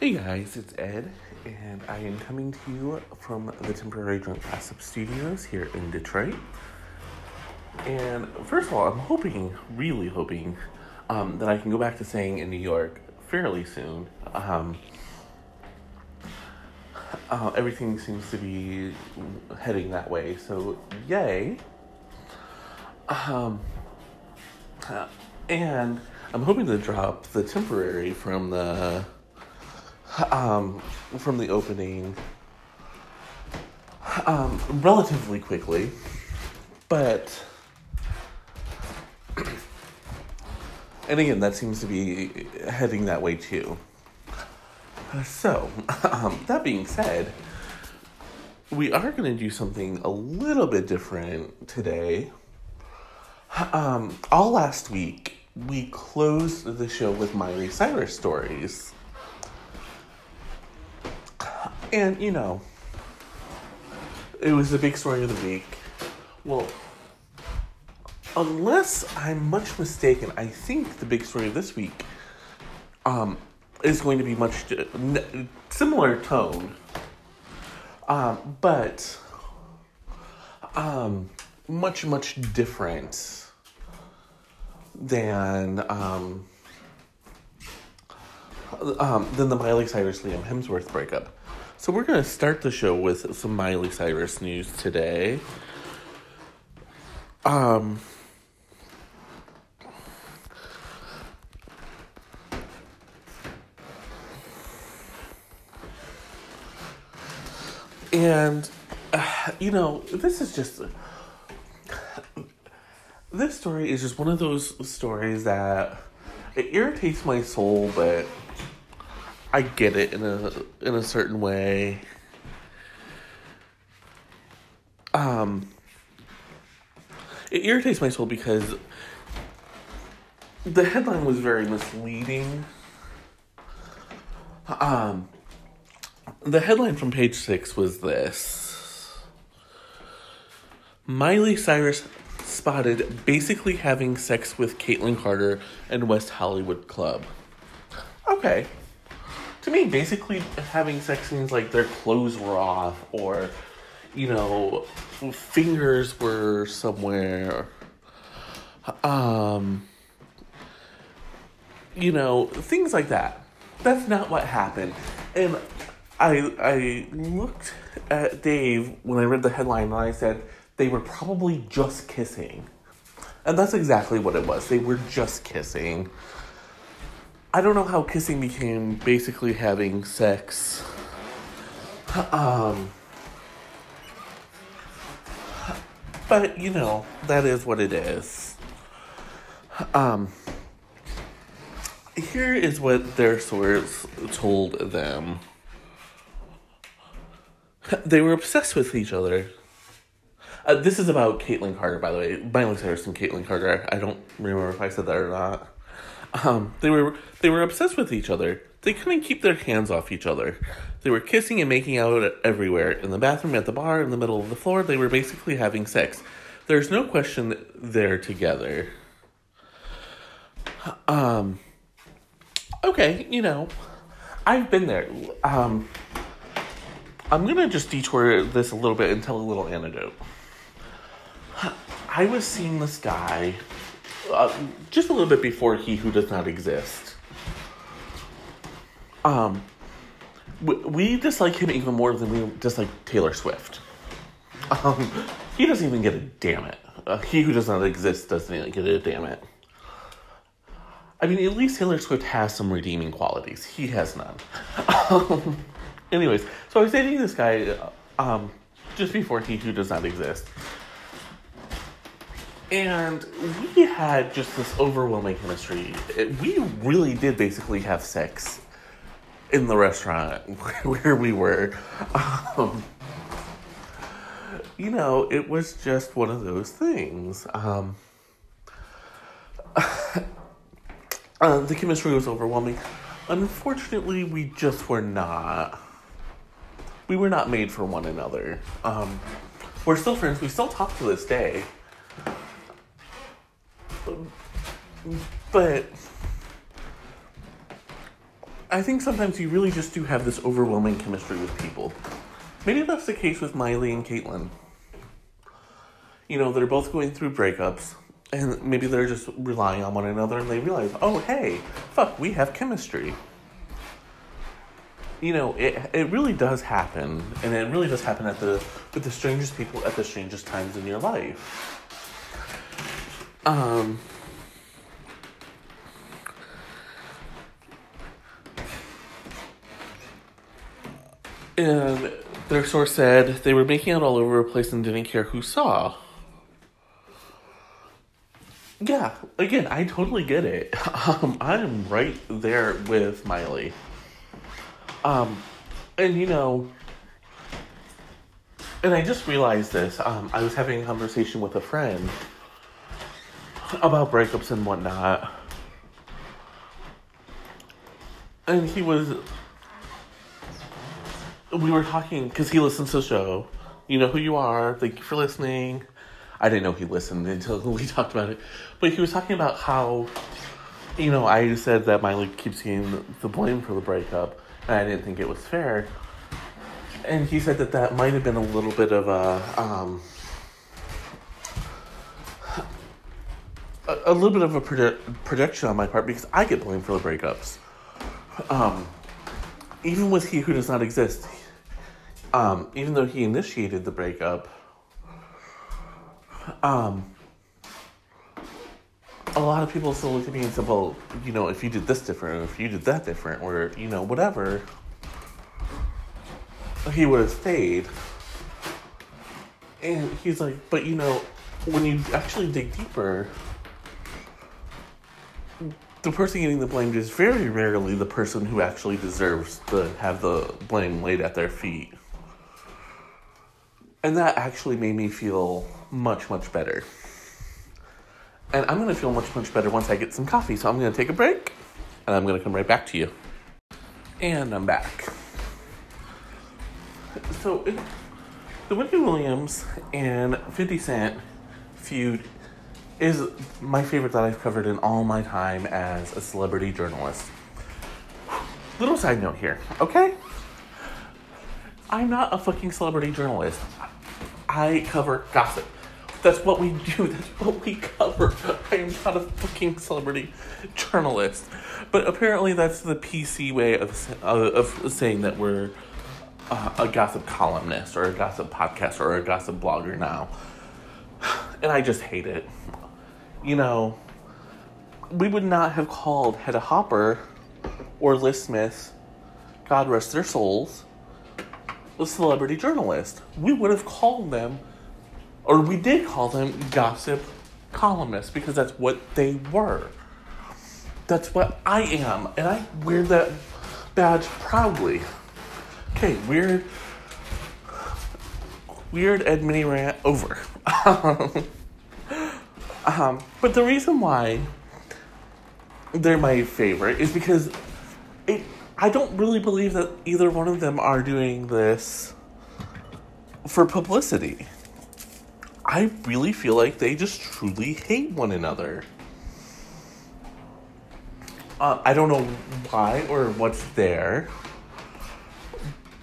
Hey guys, it's Ed, and I am coming to you from the temporary Drunk Gossip Studios here in Detroit. And first of all, I'm hoping, really hoping, um, that I can go back to staying in New York fairly soon. Um, uh, everything seems to be heading that way, so yay. Um, uh, and I'm hoping to drop the temporary from the um, from the opening um, relatively quickly, but and again, that seems to be heading that way too. So, um, that being said, we are going to do something a little bit different today. Um, all last week, we closed the show with Miley Cyrus stories. And, you know, it was the big story of the week. Well, unless I'm much mistaken, I think the big story of this week um, is going to be much similar tone, um, but um, much, much different than um, um, than the Miley Cyrus Liam Hemsworth breakup. So we're gonna start the show with some Miley Cyrus news today. Um. And, uh, you know, this is just. This story is just one of those stories that it irritates my soul, but I get it in a in a certain way. Um, it irritates my soul because the headline was very misleading. Um, the headline from page six was this Miley Cyrus spotted basically having sex with Kaitlynn Carter and West Hollywood Club. Okay. Me, basically having sex means like their clothes were off or, you know, fingers were somewhere. Um, you know, things like that. That's not what happened. And I I looked at Dave when I read the headline and I said they were probably just kissing. And that's exactly what it was. They were just kissing. I don't know how kissing became basically having sex. Um but you know, that is what it is. Um here is what their source told them. They were obsessed with each other. Uh, this is about Kaitlynn Carter, by the way. Miley Cyrus and Kaitlynn Carter. I don't remember if I said that or not. Um, they were they were obsessed with each other. They couldn't keep their hands off each other. They were kissing and making out everywhere in the bathroom, at the bar, in the middle of the floor. They were basically having sex. There's no question they're together. Um. Okay, you know, I've been there. Um. I'm gonna just detour this a little bit and tell a little anecdote. I was seeing this guy uh, just a little bit before He Who Does Not Exist. Um, we, we dislike him even more than we dislike Taylor Swift. Um, he doesn't even get a damn it. Uh, he Who Does Not Exist doesn't even get a damn it. I mean, at least Taylor Swift has some redeeming qualities. He has none. Um, anyways, so I was dating this guy um, just before He Who Does Not Exist. And we had just this overwhelming chemistry. We really did basically have sex in the restaurant where we were. Um, you know, it was just one of those things. Um, uh, the chemistry was overwhelming. Unfortunately, we just were not. We were not made for one another. Um, we're still friends. We still talk to this day. But I think sometimes you really just do have this overwhelming chemistry with people. Maybe that's the case with Miley and Kaitlynn. You know, they're both going through breakups, and maybe they're just relying on one another, and they realize, oh, hey, fuck, we have chemistry. You know, it it really does happen, and it really does happen at the with the strangest people at the strangest times in your life. Um. And their source said they were making out all over the place and didn't care who saw. Yeah, again, I totally get it. Um, I'm right there with Miley. Um, and you know, and I just realized this. Um, I was having a conversation with a friend about breakups and whatnot. And he was we were talking because he listens to the show. You know who you are. Thank you for listening. I didn't know he listened until we talked about it, but he was talking about how, you know, I said that Miley keeps getting the blame for the breakup, and I didn't think it was fair. And he said that that might have been a little bit of a, um, a, little bit of a proje- projection on my part because I get blamed for the breakups. Um, even with he who does not exist, um, even though he initiated the breakup, um, a lot of people still look at me and say, well, you know, if you did this different, or if you did that different, or, you know, whatever, he would have stayed. And he's like, but, you know, when you actually dig deeper, the person getting the blame is very rarely the person who actually deserves to have the blame laid at their feet. And that actually made me feel much, much better. And I'm gonna feel much, much better once I get some coffee. So I'm gonna take a break and I'm gonna come right back to you. And I'm back. So, it, the Wendy Williams and 50 Cent feud is my favorite that I've covered in all my time as a celebrity journalist. Little side note here, okay? I'm not a fucking celebrity journalist. I cover gossip. That's what we do. That's what we cover. I am not a fucking celebrity journalist. But apparently, that's the PC way of of saying that we're uh, a gossip columnist or a gossip podcast or a gossip blogger now. And I just hate it you know, we would not have called Hedda Hopper or Liz Smith, God rest their souls, a celebrity journalist. We would have called them, or we did call them gossip columnists because that's what they were. That's what I am, and I wear that badge proudly. Okay, weird, weird Ed Mini rant over. Um, but the reason why they're my favorite is because it. I don't really believe that either one of them are doing this for publicity. I really feel like they just truly hate one another. Uh, I don't know why or what's there,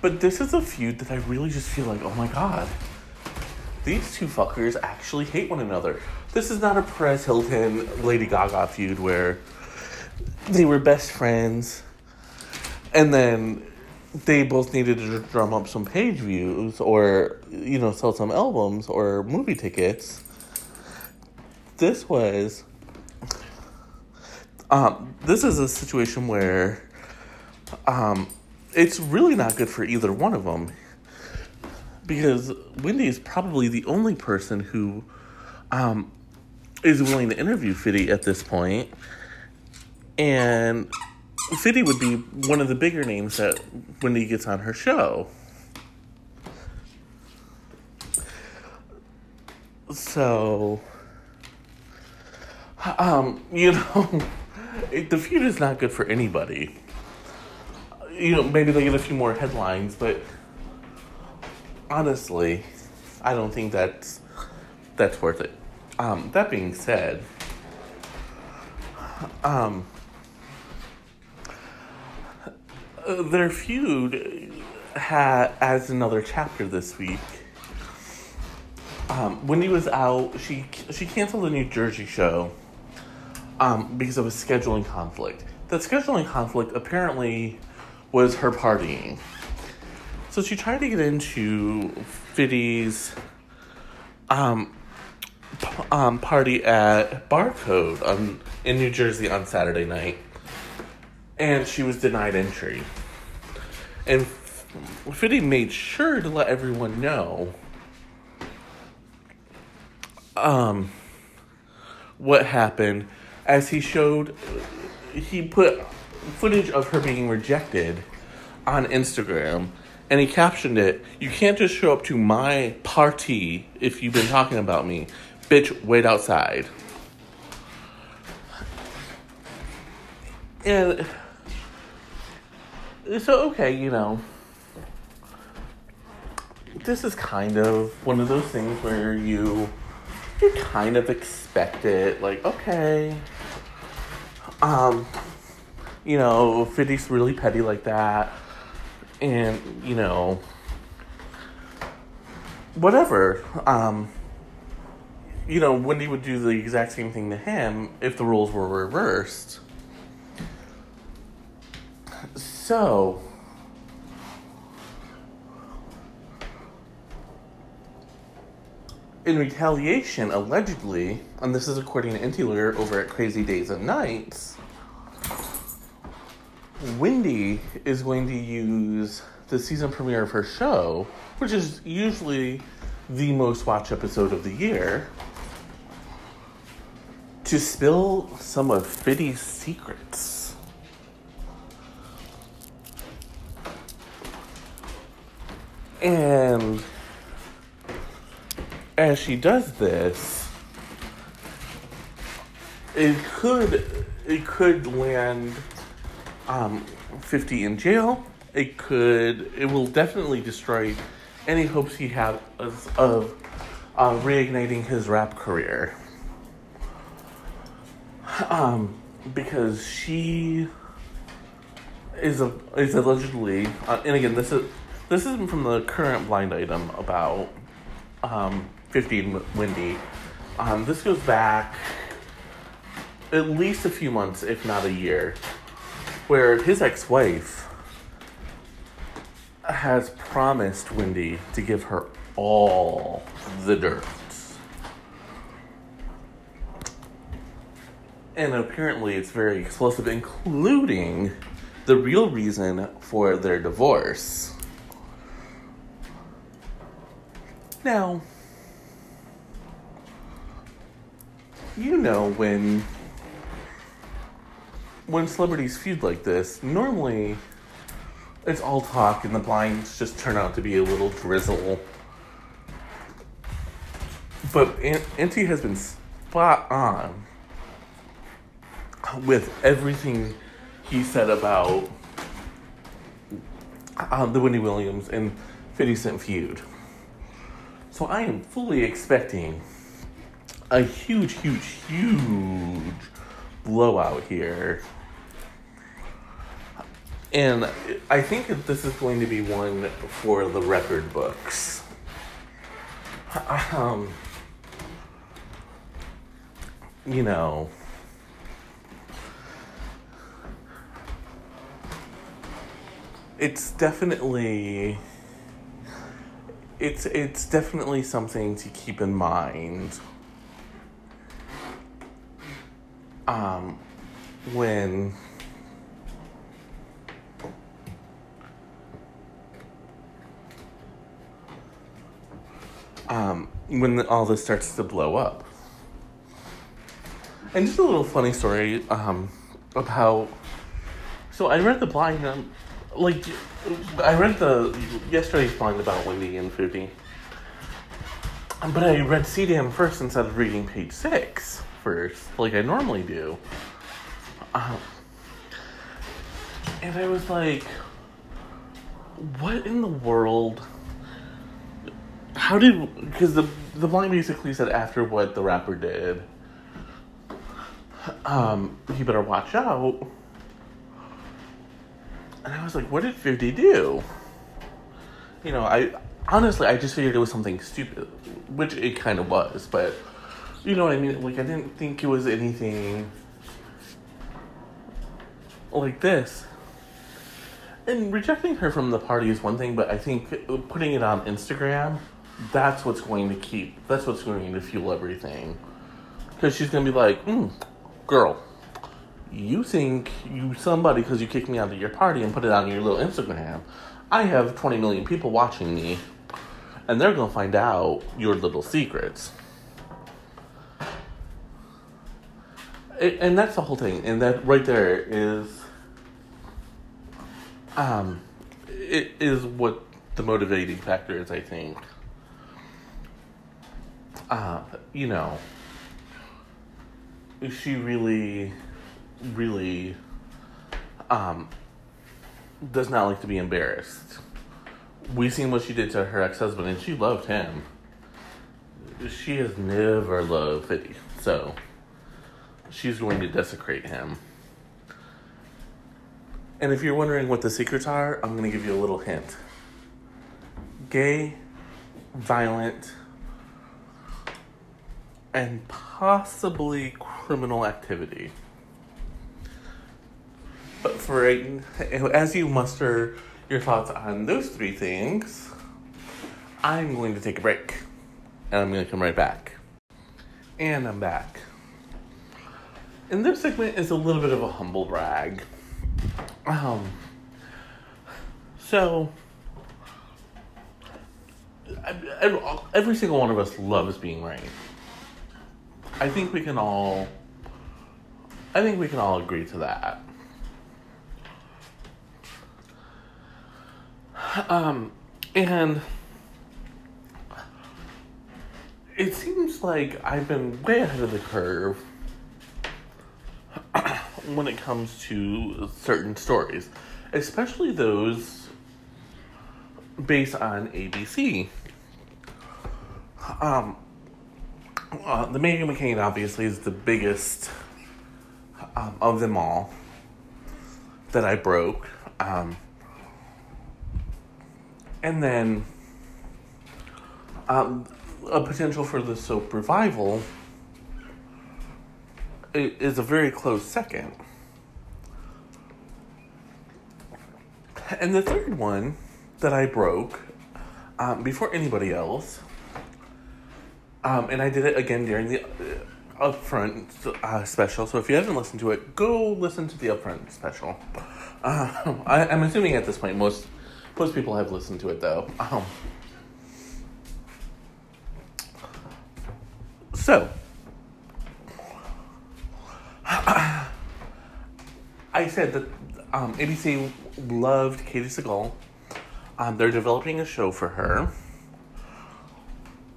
but this is a feud that I really just feel like, oh my god, these two fuckers actually hate one another. This is not a Perez Hilton Lady Gaga feud where they were best friends and then they both needed to drum up some page views or you know sell some albums or movie tickets. This was um, this is a situation where um, it's really not good for either one of them because wendy is probably the only person who um, is willing to interview Fitty at this point, and Fitty would be one of the bigger names that Wendy gets on her show. So, um, you know, it, the feud is not good for anybody. You know, maybe they get a few more headlines, but honestly, I don't think that's that's worth it. Um, that being said, uh, their feud had adds another chapter this week. Um, Wendy was out. She she canceled the New Jersey show um, because of a scheduling conflict. That scheduling conflict apparently was her partying. So she tried to get into Fiddy's um, um, party at Barcode on, in New Jersey on Saturday night. And she was denied entry. And Fiddy made sure to let everyone know um, what happened as he showed he put footage of her being rejected on Instagram and he captioned it you can't just show up to my party if you've been talking about me bitch wait outside. And so okay you know. This is kind of one of those things where you you kind of expect it like okay. Um you know Fiddy's really petty like that. And you know whatever. Um you know wendy would do the exact same thing to him if the roles were reversed. So in retaliation allegedly and this is according to Enty Lawyer over at crazy days and nights Wendy is going to use the season premiere of her show, which is usually the most watched episode of the year, to spill some of Fiddy's secrets. And as she does this, it could it could land um, 50 in jail. It could, it will definitely destroy any hopes he had of, uh, reigniting his rap career. Um, because she is a is allegedly, uh, and again, this is this isn't from the current blind item about um, 50 and Wendy. Um, this goes back at least a few months, if not a year where his ex wife has promised Wendy to give her all the dirt. And apparently it's very explosive, including the real reason for their divorce. Now, you know when when celebrities feud like this, normally it's all talk and the blinds just turn out to be a little drizzle. But Enty has been spot on with everything he said about uh, the Wendy Williams and 50 Cent feud. So I am fully expecting a huge, huge, huge blowout here. And I think that this is going to be one for the record books. Um, you know, it's definitely it's it's definitely something to keep in mind um, when um, when all this starts to blow up. And just a little funny story um, about. So I read the blind, um, like, I read the yesterday's blind about Wendy and Fiddy. But I read CDM first instead of reading page six first, like I normally do. Um, and I was like, what in the world? How did because the the blind basically said after what the rapper did, um, he better watch out. And I was like, what did 50 do? You know, I honestly, I just figured it was something stupid, which it kind of was, but you know what I mean? Like, I didn't think it was anything like this. And rejecting her from the party is one thing, but I think putting it on Instagram, that's what's going to keep, that's what's going to fuel everything. Because she's going to be like, mm, girl, you think you somebody because you kicked me out of your party and put it on your little Instagram. I have 20 million people watching me, and they're to find out your little secrets. It, and that's the whole thing. And that right there is, um, it is what the motivating factor is, I think. Uh, you know, is she really really um, does not like to be embarrassed. We seen what she did to her ex husband, and she loved him. She has never loved Fitty, so she's going to desecrate him. And if you're wondering what the secrets are, I'm going to give you a little hint gay, violent, and possibly criminal activity. But for right, as you muster your thoughts on those three things, I'm going to take a break. And I'm going to come right back. And I'm back. And this segment is a little bit of a humble brag. Um, so, every single one of us loves being right. I think we can all, I think we can all agree to that. Um, and it seems like I've been way ahead of the curve when it comes to certain stories, especially those based on ABC. Um, uh, the Meghan McCain obviously is the biggest um, of them all that I broke. Um, and then um, a potential for the soap revival is a very close second. And the third one that I broke um, before anybody else, um, and I did it again during the uh, upfront uh, special. So if you haven't listened to it, go listen to the upfront special. Uh, I, am assuming at this point most most people have listened to it though. Um, so, I said that um, ABC loved Katey Sagal. Um, they're developing a show for her.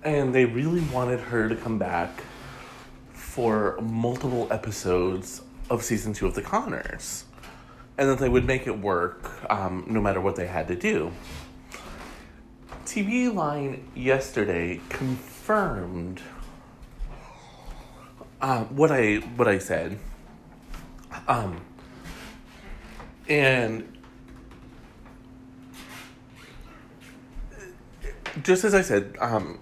And they really wanted her to come back for multiple episodes of season two of The Conners and that they would make it work um, no matter what they had to do. TV Line yesterday confirmed uh, what I what I said, um, and just as I said, um,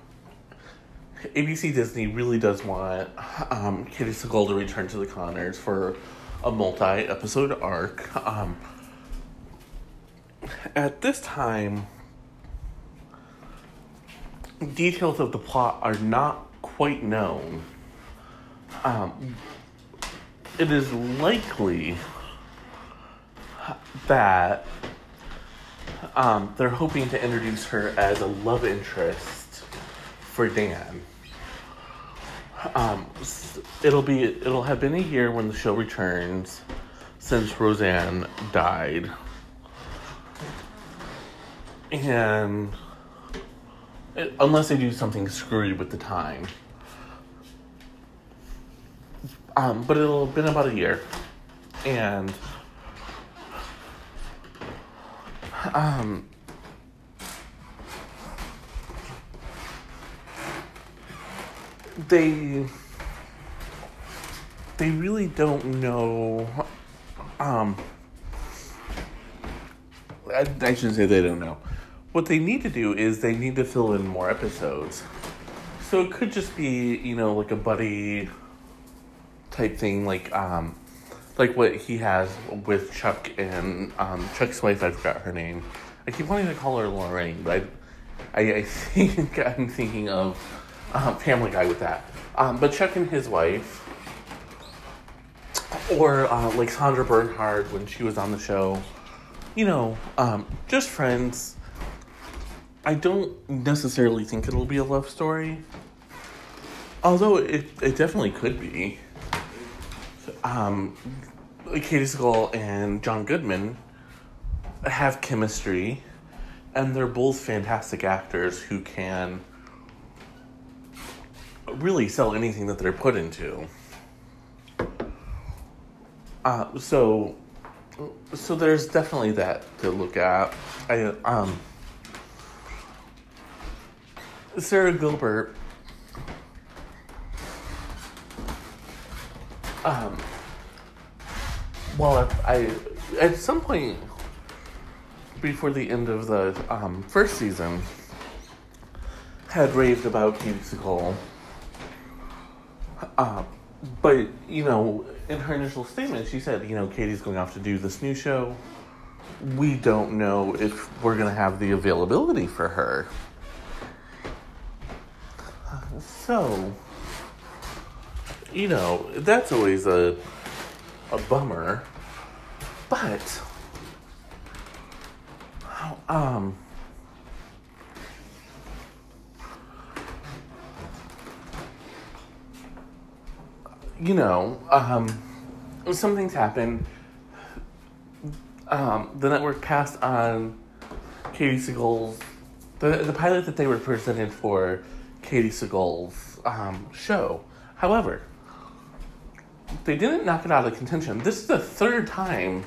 ABC Disney really does want um, Sagal to return to the Conners for a multi episode arc. Um, at this time, details of the plot are not quite known. Um, it is likely that um, they're hoping to introduce her as a love interest for Dan. Um, it'll be it'll have been a year when the show returns since Roseanne died, and it, unless they do something screwy with the time. Um, but it'll have been about a year, and um, they they really don't know um I, I shouldn't say they don't know. What they need to do is they need to fill in more episodes. So it could just be, you know, like a buddy type thing, like um, like what he has with Chuck and um, Chuck's wife. I forgot her name. I keep wanting to call her Lorraine, but I, I, I think I'm thinking of um, Family Guy with that. Um, but Chuck and his wife, or uh, like Sandra Bernhard when she was on the show, you know, um, just friends. I don't necessarily think it'll be a love story, although it, it definitely could be. Um, Katey Sagal and John Goodman have chemistry, and they're both fantastic actors who can really sell anything that they're put into. Uh, so, so there's definitely that to look at. I um, Sara Gilbert. Um, well, I at some point before the end of the um, first season had raved about Sagal. Uh, but you know, in her initial statement, she said, you know, Katey's going off to do this new show. We don't know if we're going to have the availability for her. So, you know, that's always a a bummer. But um you know, um some things happen. Um, the network passed on Katey Sagal's the the pilot that they were presented for Katey Sagal's um, show. However, they didn't knock it out of contention. This is the third time.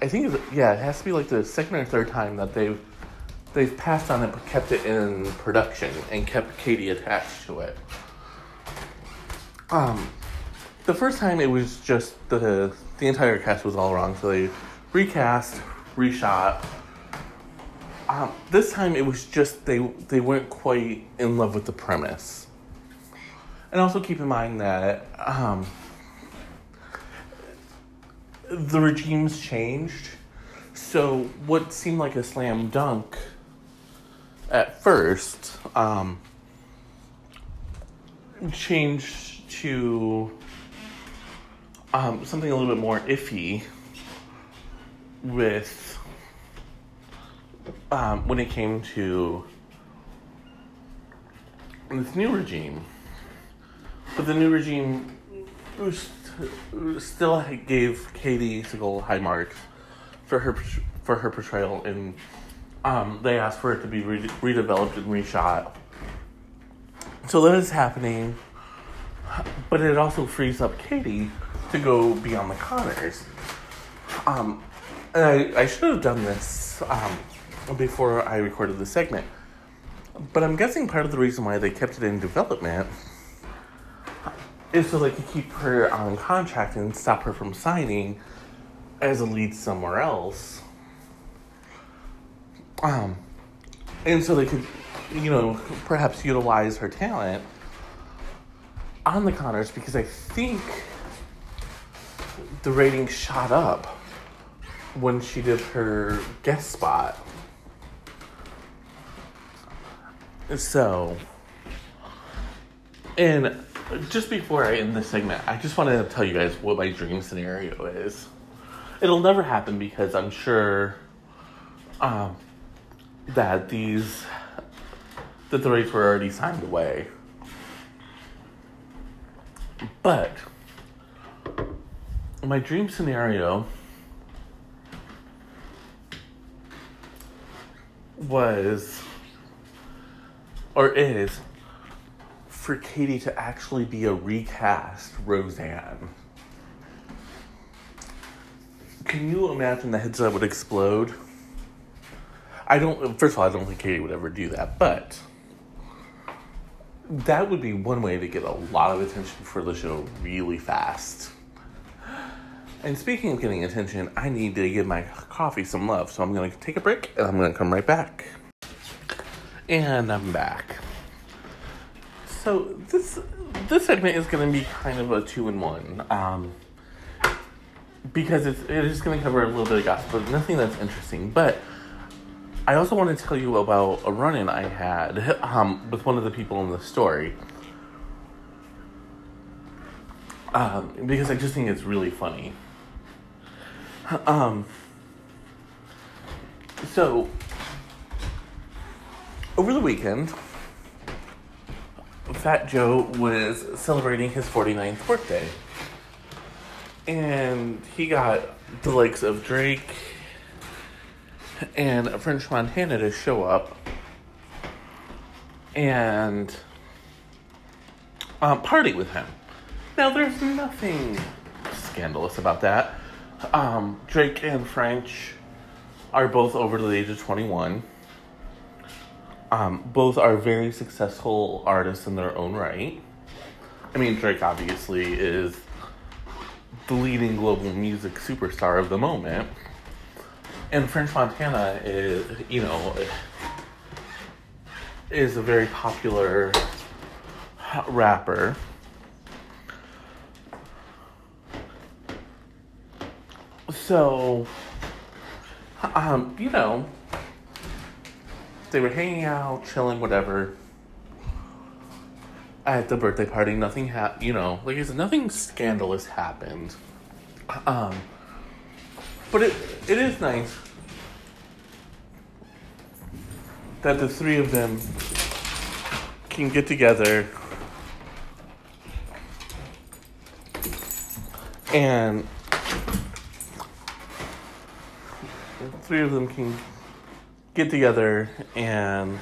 I think, yeah, it has to be like the second or third time that they've they've passed on it but kept it in production and kept Katey attached to it. Um, the first time it was just the the entire cast was all wrong, so they recast, reshot. Um, this time it was just they they weren't quite in love with the premise. And also keep in mind that um, the regimes changed. So what seemed like a slam dunk at first um, changed to um, something a little bit more iffy with um, when it came to this new regime. But the new regime still gave Katey Sagal high marks for her for her portrayal, and um, they asked for it to be re- redeveloped and reshot. So that is happening, but it also frees up Katey to go beyond the Conners. Um, and I, I should have done this um, before I recorded the segment, but I'm guessing part of the reason why they kept it in development is so they could keep her on contract and stop her from signing as a lead somewhere else. Um, and so they could, you know, perhaps utilize her talent on the Conners because I think the ratings shot up when she did her guest spot. So, and just before I end this segment, I just wanted to tell you guys what my dream scenario is. It'll never happen because I'm sure um, that these that the rates were already signed away. But my dream scenario was or is for Katey to actually be a recast Roseanne. Can you imagine the heads up would explode? I don't. First of all, I don't think Katey would ever do that, but that would be one way to get a lot of attention for the show really fast. And speaking of getting attention, I need to give my coffee some love. So I'm to take a break and I'm to come right back. And I'm back. So this this segment is to be kind of a two in one. Um, because it's, it is to cover a little bit of gossip, but nothing that's interesting. But I also want to tell you about a run in I had um, with one of the people in the story. Um, because I just think it's really funny. Um, so, over the weekend, Fat Joe was celebrating his 49th birthday. And he got the likes of Drake and French Montana to show up and um, party with him. Now, there's nothing scandalous about that. Um, Drake and French are both over the age of 21. Um, both are very successful artists in their own right. I mean, Drake obviously is the leading global music superstar of the moment. And French Montana is, you know, is a very popular rapper. So, um, you know, they were hanging out, chilling, whatever. At the birthday party, nothing happened. You know, like I said, nothing scandalous happened. Um, but it it is nice that the three of them can get together and the three of them can get together and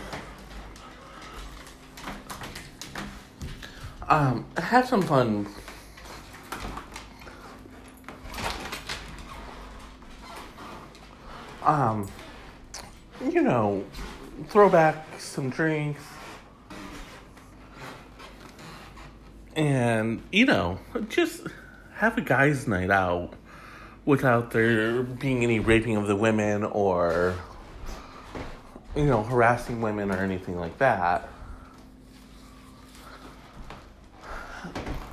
um, have some fun. Um, you know, throw back some drinks. And, you know, just have a guy's night out without there being any raping of the women or you know, harassing women or anything like that.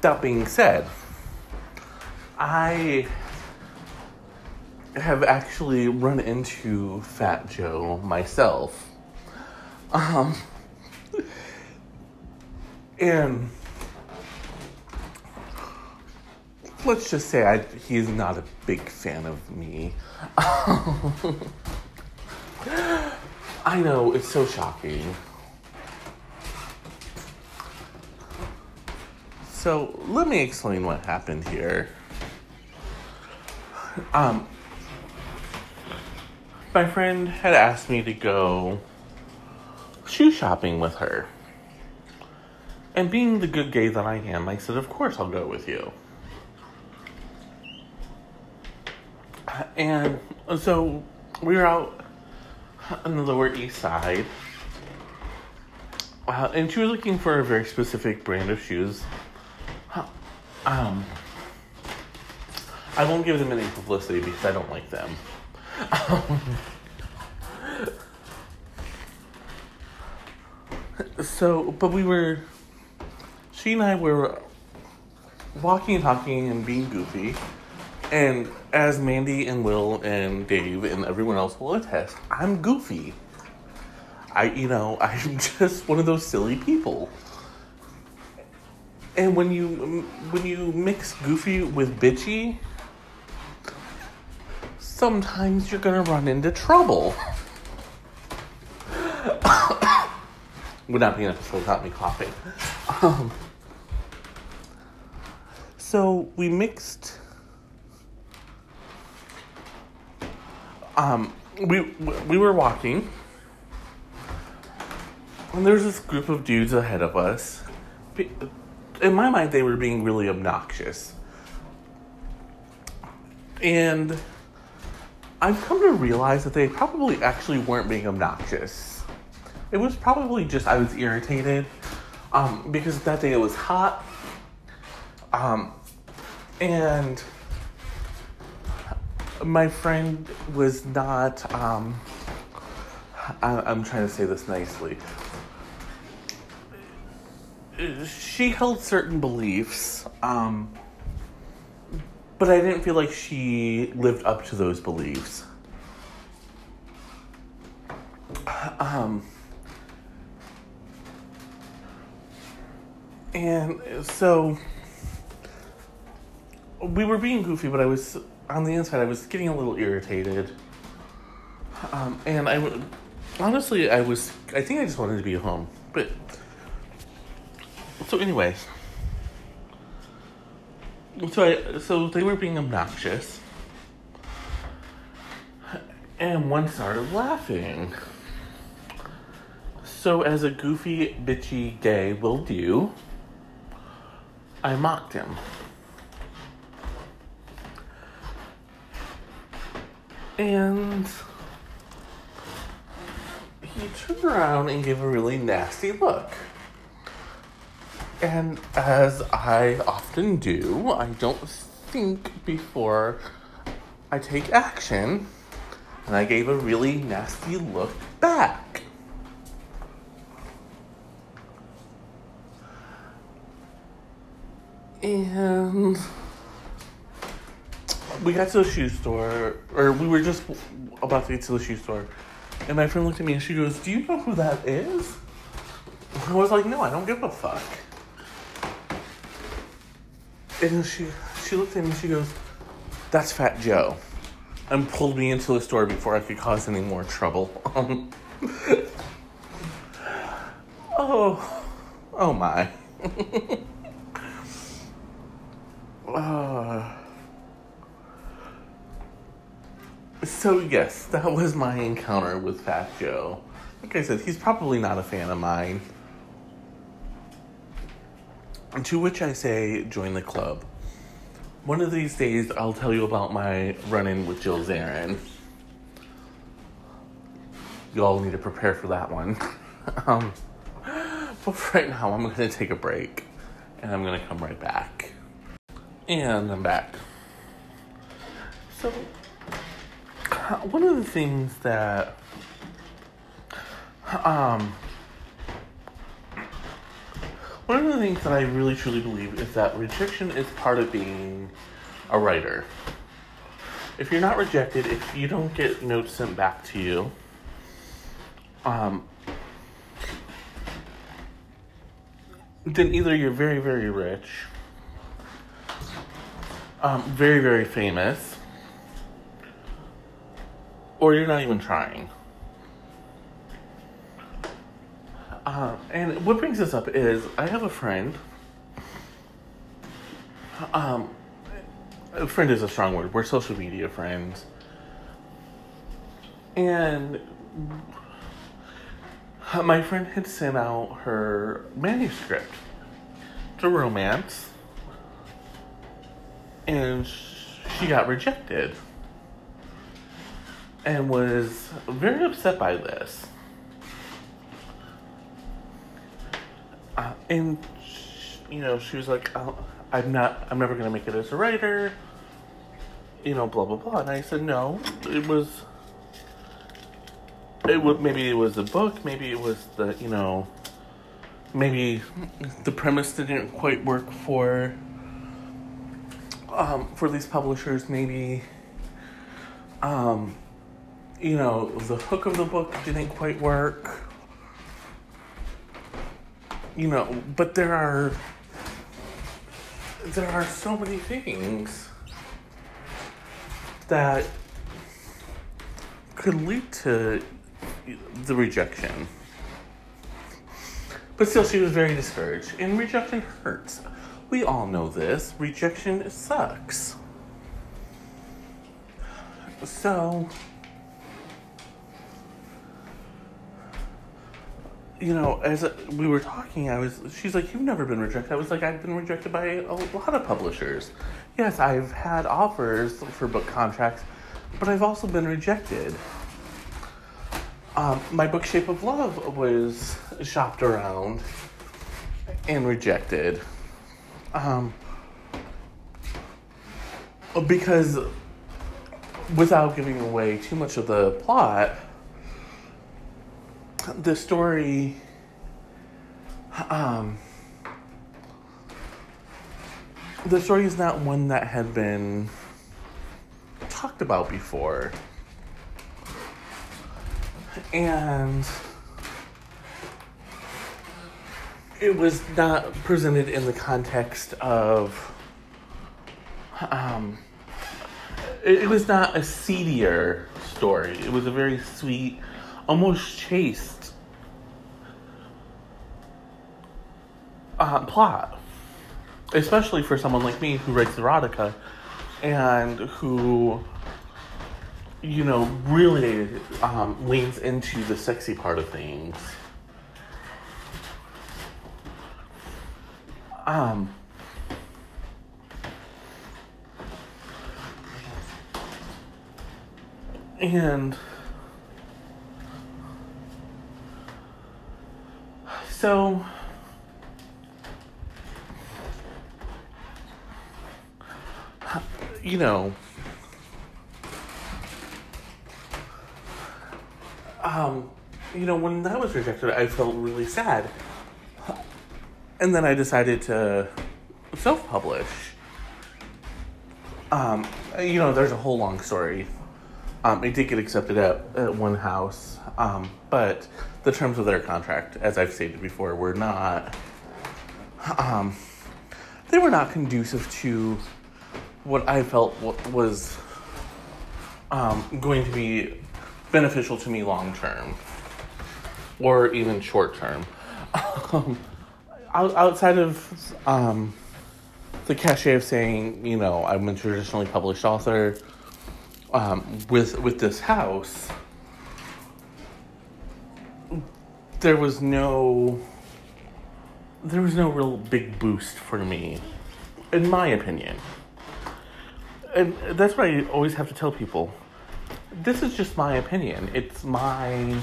That being said, I have actually run into Fat Joe myself. Um, and let's just say I, he's not a big fan of me. I know, it's so shocking. So, let me explain what happened here. Um, my friend had asked me to go shoe shopping with her. And being the good gay that I am, I said, Of course, I'll go with you. And so we were out on the Lower East Side. Uh, and she was looking for a very specific brand of shoes. Um, I won't give them any publicity because I don't like them. So, but we were, she and I were walking and talking and being goofy. And as Mandy and Will and Dave and everyone else will attest, I'm goofy. I, you know, I'm just one of those silly people. And when you when you mix goofy with bitchy, sometimes you're gonna run into trouble. Would not be an episode without me coughing. Um, so we mixed um, we we were walking, and there's this group of dudes ahead of us. In my mind, they were being really obnoxious, and I've come to realize that they probably actually weren't being obnoxious. It was probably just I was irritated um, because that day it was hot, um, and my friend was not. Um, I, I'm trying to say this nicely. She held certain beliefs, um, but I didn't feel like she lived up to those beliefs. Um, and so we were being goofy, but I was on the inside. I was getting a little irritated, um, and I honestly, I was. I think I just wanted to be home, but so anyways. So I, so they were being obnoxious, and one started laughing. So as a goofy, bitchy gay will do, I mocked him. And he turned around and gave a really nasty look. And as I often do, I don't think before I take action. And I gave a really nasty look back. And we got to the shoe store, or we were just about to get to the shoe store, and my friend looked at me and she goes, "Do you know who that is?" I was like, "No, I don't give a fuck." And she she looked at me and she goes, "That's Fat Joe," and pulled me into the store before I could cause any more trouble. Oh, oh my. uh, so yes, that was my encounter with Fat Joe. Like I said, he's probably not a fan of mine. To which I say, join the club. One of these days, I'll tell you about my run in with Jill Zarin. You all need to prepare for that one. um, but right now, I'm going to take a break and I'm going to come right back. And I'm back. So, one of the things that um one of the things that I really truly believe is that rejection is part of being a writer. If you're not rejected, if you don't get notes sent back to you, um, then either you're very, very rich, um, very, very famous, or you're not even trying. Uh, and what brings this up is I have a friend. Um, a friend is a strong word. We're social media friends. And my friend had sent out her manuscript to romance, and she got rejected and was very upset by this. Uh, and you know, she was like, oh, "I'm not. I'm never gonna make it as a writer." You know, blah blah blah. And I said, "No, it was. It would maybe it was the book. Maybe it was the you know. Maybe the premise didn't quite work for. Um, for these publishers, maybe. Um, you know, the hook of the book didn't quite work. You know, but there are there are so many things that could lead to the rejection. But still, she was very discouraged. And rejection hurts. We all know this. Rejection sucks. So, you know, as we were talking, I was, she's like, You've never been rejected. I was like, I've been rejected by a lot of publishers. Yes, I've had offers for book contracts, but I've also been rejected. Um, my book, Shape of Love, was shopped around and rejected. Um, because without giving away too much of the plot, the story um, the story is not one that had been talked about before. And it was not presented in the context of um, it, it was not a seedier story. It was a very sweet, almost chaste uh, plot, especially for someone like me who writes erotica and who, you know, really um, leans into the sexy part of things. Um, and so you know. Um you know when that was rejected i felt really sad. And then i decided to self-publish. Um you know there's a whole long story. Um, it did get accepted at, at one house, um, but the terms of their contract, as I've stated before, were not. Um, they were not conducive to what I felt was um, going to be beneficial to me long term, or even short term. Um, outside of um, the cachet of saying, you know, I'm a traditionally published author um, with with this house, there was no there was no real big boost for me, in my opinion. And that's why I always have to tell people, this is just my opinion. It's my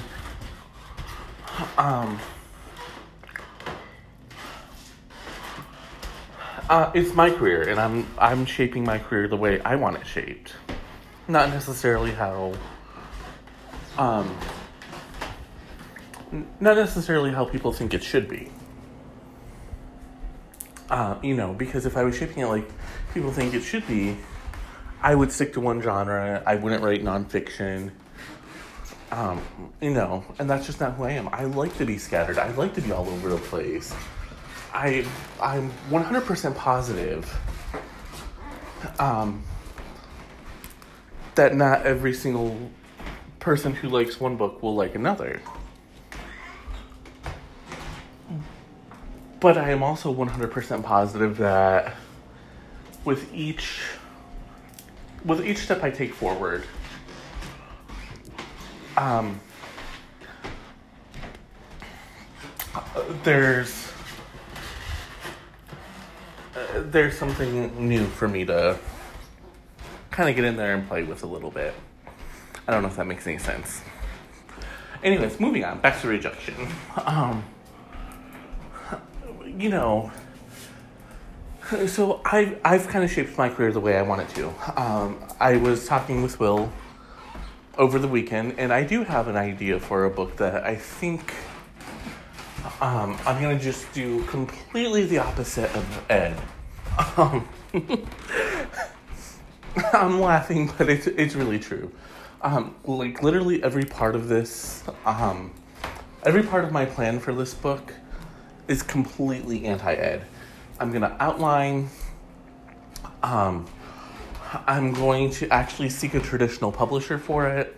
um uh, it's my career and I'm I'm shaping my career the way I want it shaped. Not necessarily how um not necessarily how people think it should be. Uh, you know because if i was shaping it like people think it should be i would stick to one genre. I wouldn't write nonfiction. Um, you know and that's just not who i am. I like to be scattered. I like to be all over the place. I i'm 100% positive um, that not every single person who likes one book will like another. But I am also 100% positive that with each with each step I take forward, um, there's uh, there's something new for me to kind of get in there and play with a little bit. I don't know if that makes any sense. Anyways, moving on, back to rejection. Um, you know, so I've, I've kind of shaped my career the way I wanted to. Um, I was talking with Will over the weekend, and I do have an idea for a book that I think um, I'm gonna just do completely the opposite of Ed. Um, I'm laughing, but it's it's really true. Um, like literally every part of this, um, every part of my plan for this book is completely anti-ed. I'm gonna outline. Um, I'm going to actually seek a traditional publisher for it.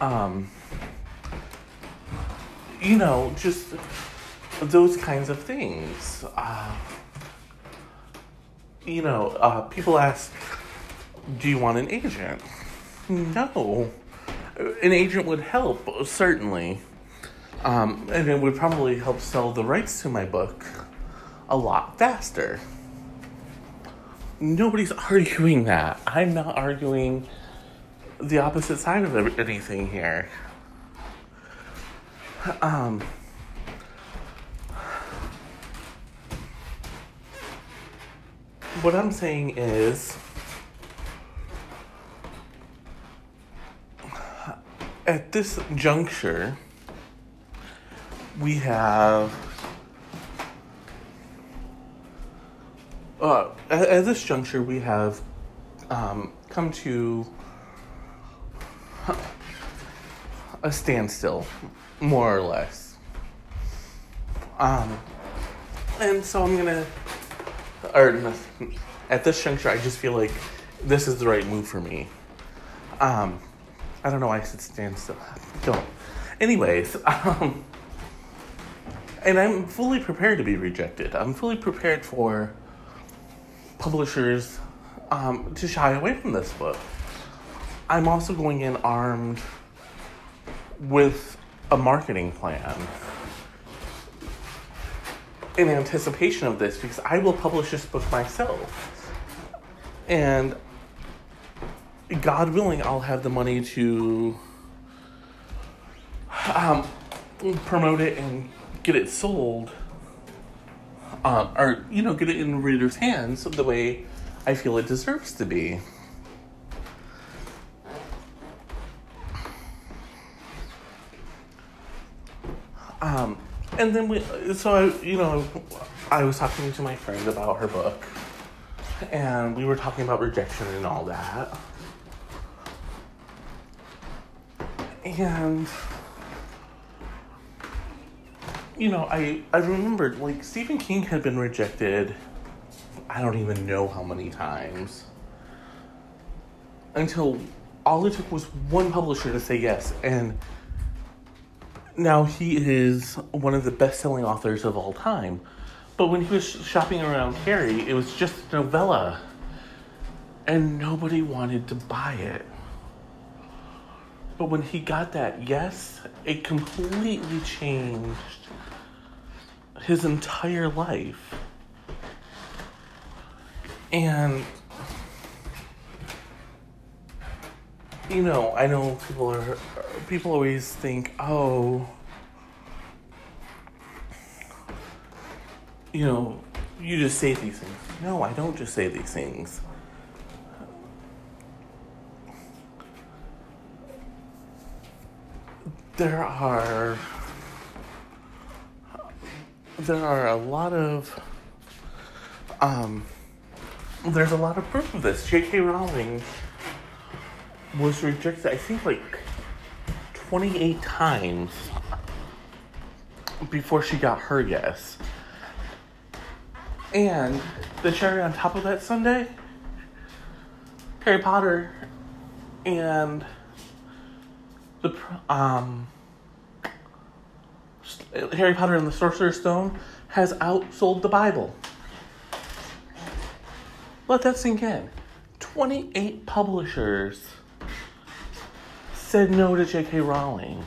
Um, you know, just those kinds of things. Uh, you know, uh, people ask, do you want an agent? No. An agent would help, certainly. Um, and it would probably help sell the rights to my book a lot faster. Nobody's arguing that. I'm not arguing the opposite side of anything here. Um, what I'm saying is at this juncture, we have. Uh, at, at this juncture, we have um, come to a standstill, more or less. Um, and so I'm gonna, or at this juncture, I just feel like this is the right move for me. Um, I don't know why I said standstill. Don't. Anyways, um, and I'm fully prepared to be rejected. I'm fully prepared for publishers um, to shy away from this book. I'm also going in armed with a marketing plan in anticipation of this because I will publish this book myself. And God willing, I'll have the money to um, promote it and get it sold. Um, or, you know, get it in readers' hands the way I feel it deserves to be. Um, and then we, so I, you know, I was talking to my friend about her book, and we were talking about rejection and all that. And you know, I I remembered like Stephen King had been rejected I don't even know how many times. Until all it took was one publisher to say yes, and now he is one of the best selling authors of all time. But when he was shopping around Carrie, it was just a novella, and nobody wanted to buy it. But when he got that yes, it completely changed his entire life. And you know, I know people are people always think, "Oh, you know, you just say these things." No, I don't just say these things. There are there are a lot of um there's a lot of proof of this. J.K. Rowling was rejected, I think, like 28 times before she got her yes. And the cherry on top of that sundae, Harry Potter and the um Harry Potter and the Sorcerer's Stone has outsold the Bible. Let that sink in. 28 publishers said no to J.K. Rowling.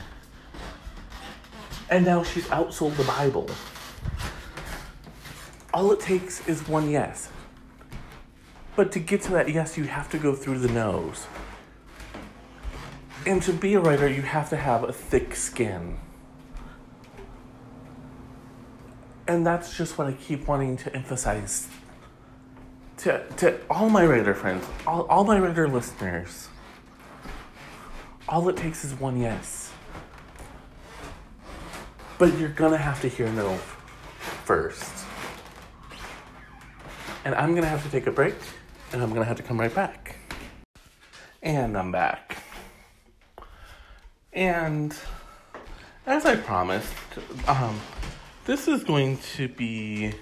And now she's outsold the Bible. All it takes is one yes. But to get to that yes, you have to go through the no's. And to be a writer, you have to have a thick skin. And that's just what I keep wanting to emphasize to, to all my writer friends, all, all my writer listeners, all it takes is one yes. But you're gonna have to hear no first. And I'm gonna have to take a break, and I'm gonna have to come right back. And I'm back. And as I promised, um, this is going to be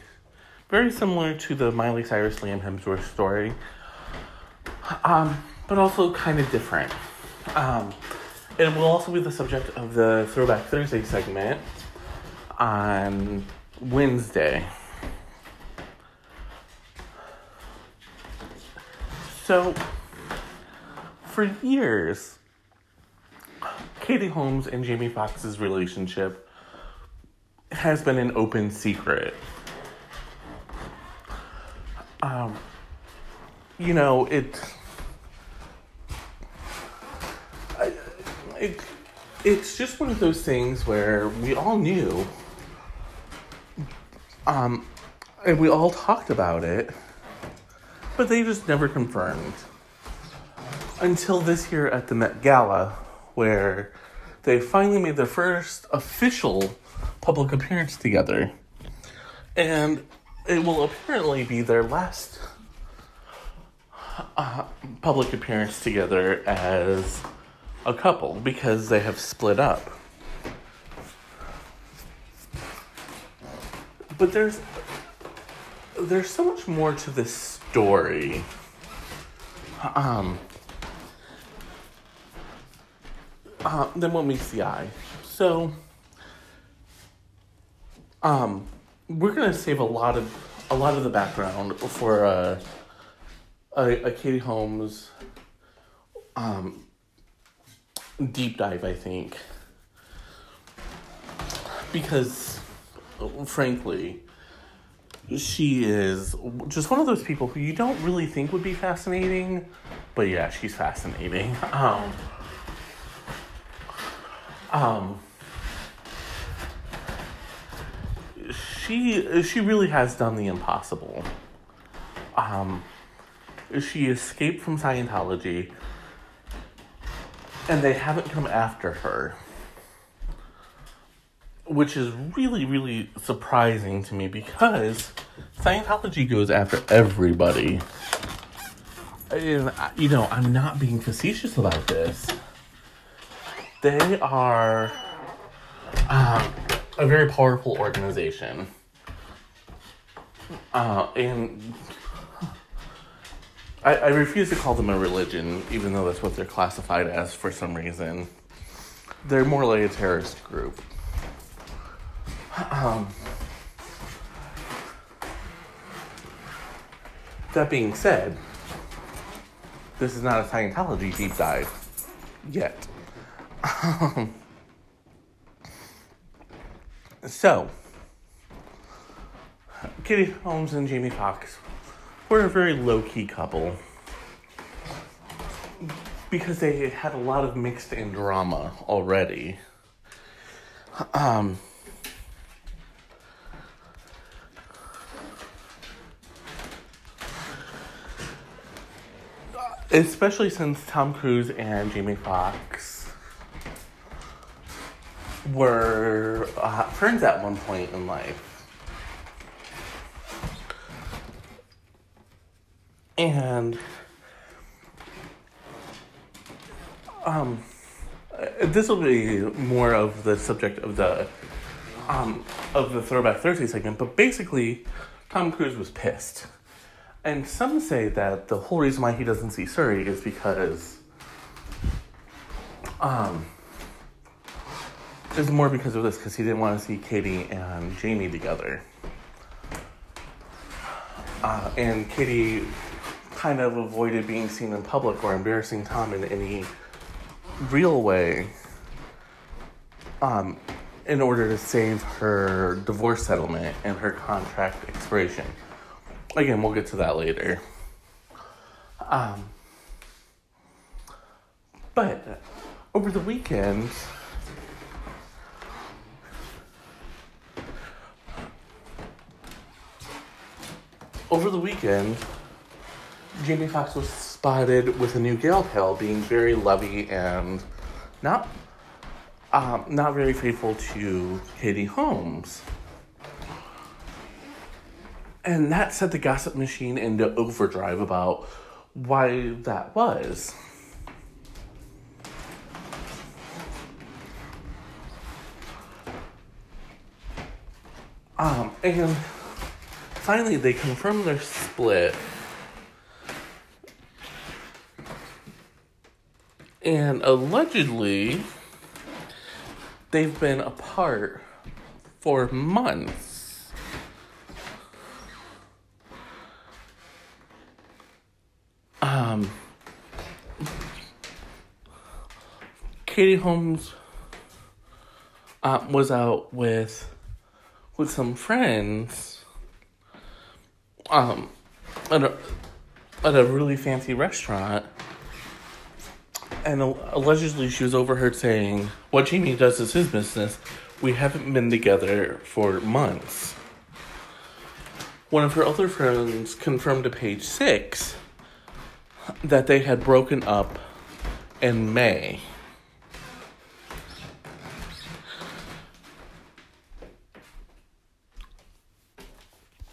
very similar to the Miley Cyrus Liam Hemsworth story, um, but also kind of different. Um, it will also be the subject of the Throwback Thursday segment on Wednesday. So, for years, Katie Holmes and Jamie Foxx's relationship has been an open secret. Um, you know, it, it, it's just one of those things where we all knew, um, and we all talked about it, but they just never confirmed until this year at the Met Gala, where they finally made their first official public appearance together. And it will apparently be their last uh, public appearance together as a couple because they have split up. But there's there's so much more to this story. Um uh, than what meets the eye. So um we're gonna save a lot of a lot of the background for uh, a, a Katie Holmes um, deep dive, I think, because frankly, she is just one of those people who you don't really think would be fascinating, but yeah, she's fascinating. Um, um, she she really has done the impossible. Um, she escaped from Scientology, and they haven't come after her, which is really really surprising to me because Scientology goes after everybody. And you know, I'm not being facetious about this. They are. Um, a very powerful organization. Uh, and I, I refuse to call them a religion, even though that's what they're classified as for some reason. They're more like a terrorist group. Um, that being said, this is not a Scientology deep dive yet. So, Katie Holmes and Jamie Foxx were a very low key couple because they had a lot of mixed in drama already. Um, especially since Tom Cruise and Jamie Foxx were uh, friends at one point in life. And um, this will be more of the subject of the um, of the Throwback Thursday segment, but basically, Tom Cruise was pissed. And some say that the whole reason why he doesn't see Suri is because um, it's more because of this, because he didn't want to see Katie and Jamie together. Uh, and Katie kind of avoided being seen in public or embarrassing Tom in any real way um, in order to save her divorce settlement and her contract expiration. Again, we'll get to that later. Um, but over the weekend, Over the weekend, Jamie Foxx was spotted with a new gal pal being very lovey and not um, not very faithful to Katie Holmes. And that set the gossip machine into overdrive about why that was. Um, and finally they confirm their split. And allegedly, they've been apart for months. Um, Katie Holmes uh, was out with with some friends um, at a at a really fancy restaurant, and allegedly she was overheard saying, "What Jamie does is his business. We haven't been together for months." One of her other friends confirmed to Page Six that they had broken up in May.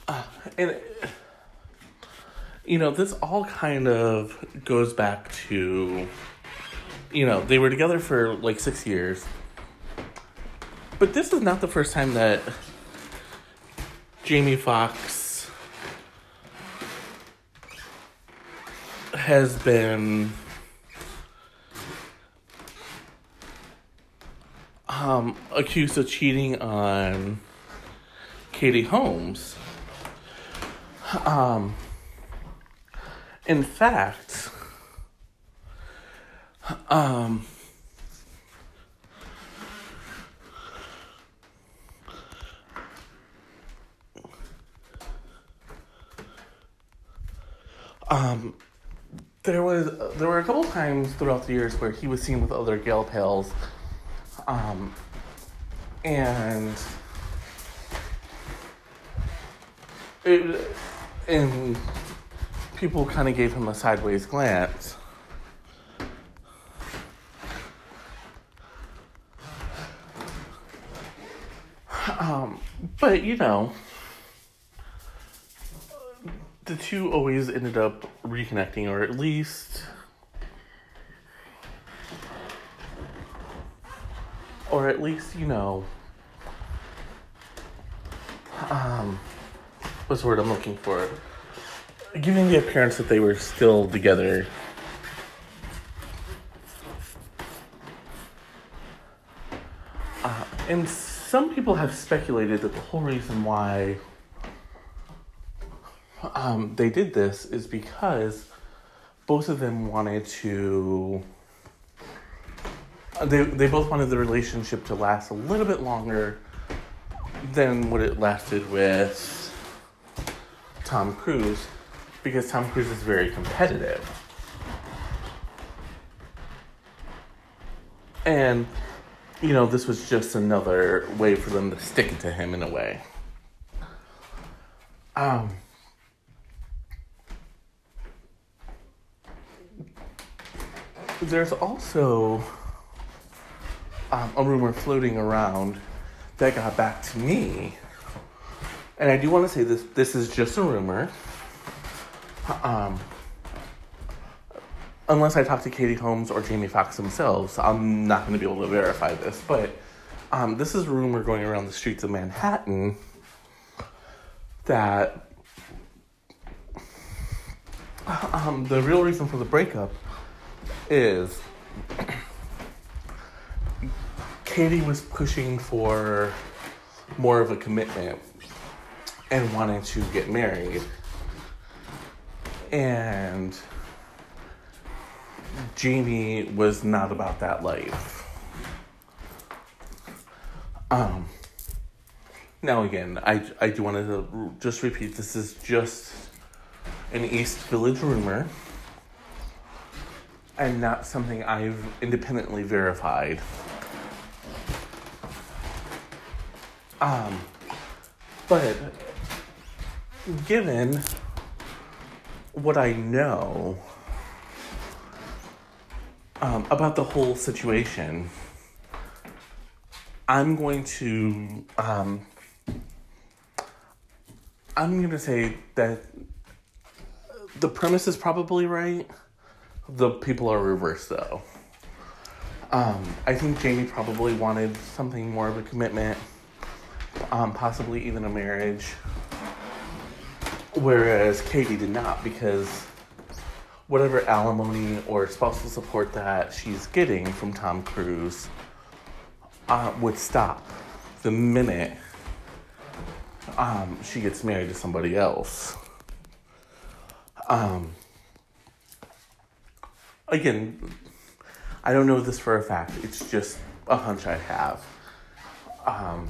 Uh, and you know, this all kind of goes back to you know, they were together for like 6 years. But this is not the first time that Jamie Foxx has been um, accused of cheating on Katie Holmes. Um, in fact, um, um, there was there were a couple times throughout the years where he was seen with other gal pals, um, and it, and people kind of gave him a sideways glance. Um, but you know, the two always ended up reconnecting, or at least, or at least you know, um, what's the word I'm looking for? Giving the appearance that they were still together. Uh, and some people have speculated that the whole reason why um, they did this is because both of them wanted to. They, they both wanted the relationship to last a little bit longer than what it lasted with Tom Cruise because Tom Cruise is very competitive. And, you know, this was just another way for them to stick it to him in a way. Um, there's also um, a rumor floating around that got back to me. And I do want to say this this is just a rumor. Um, unless I talk to Katie Holmes or Jamie Foxx themselves, I'm not going to be able to verify this. But um, this is rumor going around the streets of Manhattan that um, the real reason for the breakup is Katie was pushing for more of a commitment and wanting to get married. And Jamie was not about that life. Um, now again, I, I do want to just repeat this is just an East Village rumor and not something I've independently verified. Um, but given what I know um, about the whole situation, I'm going to um, I'm going to say that the premise is probably right the people are reversed though. Um, I think Jamie probably wanted something more of a commitment, um, possibly even a marriage, whereas Katie did not because whatever alimony or spousal support that she's getting from Tom Cruise uh, would stop the minute um, she gets married to somebody else. Um, again, I don't know this for a fact. It's just a hunch I have. Um,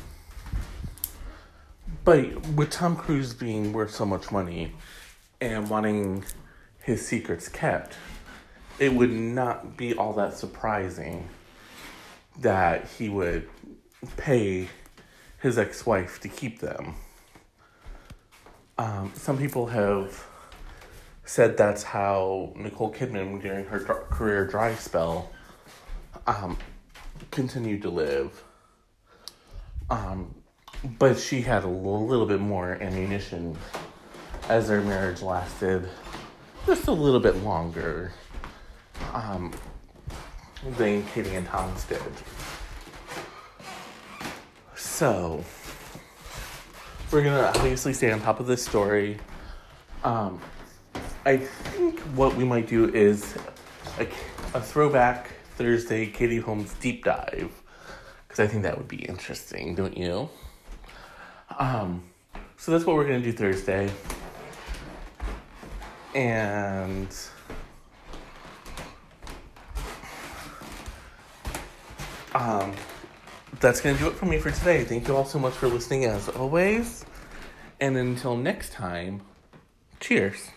but with Tom Cruise being worth so much money and wanting his secrets kept, it would not be all that surprising that he would pay his ex wife to keep them. Um, some people have said that's how Nicole Kidman, during her dr- career dry spell, um, continued to live. Um, but she had a little bit more ammunition as their marriage lasted just a little bit longer um, than Katie and Thomas did. So, we're gonna obviously stay on top of this story. Um, I think what we might do is a, a throwback Thursday Katie Holmes deep dive because I think that would be interesting, don't you? Um, so that's what we're gonna do Thursday, and um, that's gonna do it for me for today. Thank you all so much for listening as always, and until next time, cheers.